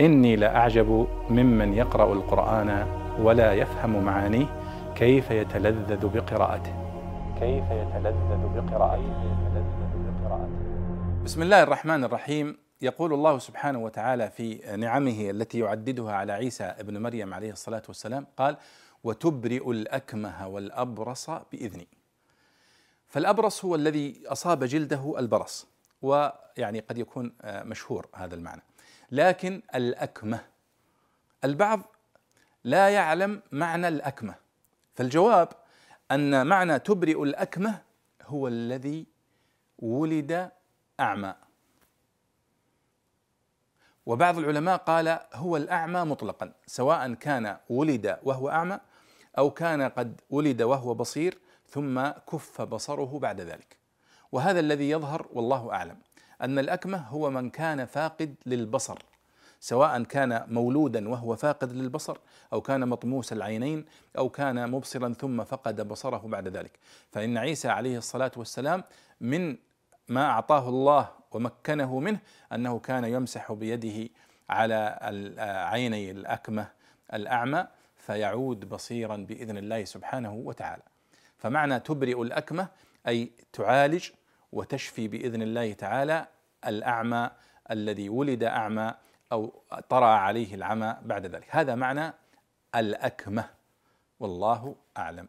إني لأعجب ممن يقرأ القرآن ولا يفهم معانيه كيف يتلذذ بقراءته. كيف يتلذذ بقراءته. بسم الله الرحمن الرحيم. يقول الله سبحانه وتعالى في نعمه التي يعددها على عيسى ابن مريم عليه الصلاة والسلام قال وتبرئ الأكمه والأبرص بإذني. فالأبرص هو الذي أصاب جلده البرص ويعني قد يكون مشهور هذا المعنى. لكن الأكمة. البعض لا يعلم معنى الأكمة. فالجواب أن معنى تبرئ الأكمة هو الذي ولد أعمى. وبعض العلماء قال هو الأعمى مطلقا سواء كان ولد وهو أعمى أو كان قد ولد وهو بصير ثم كف بصره بعد ذلك. وهذا الذي يظهر والله أعلم. أن الأكمة هو من كان فاقد للبصر سواء كان مولودا وهو فاقد للبصر أو كان مطموس العينين أو كان مبصرا ثم فقد بصره بعد ذلك. فإن عيسى عليه الصلاة والسلام من ما أعطاه الله ومكنه منه أنه كان يمسح بيده على عيني الأكمة الأعمى فيعود بصيرا بإذن الله سبحانه وتعالى. فمعنى تبرئ الأكمة أي تعالج وتشفي بإذن الله تعالى الأعمى الذي ولد أعمى أو طرأ عليه العمى بعد ذلك. هذا معنى الأكمة. والله أعلم.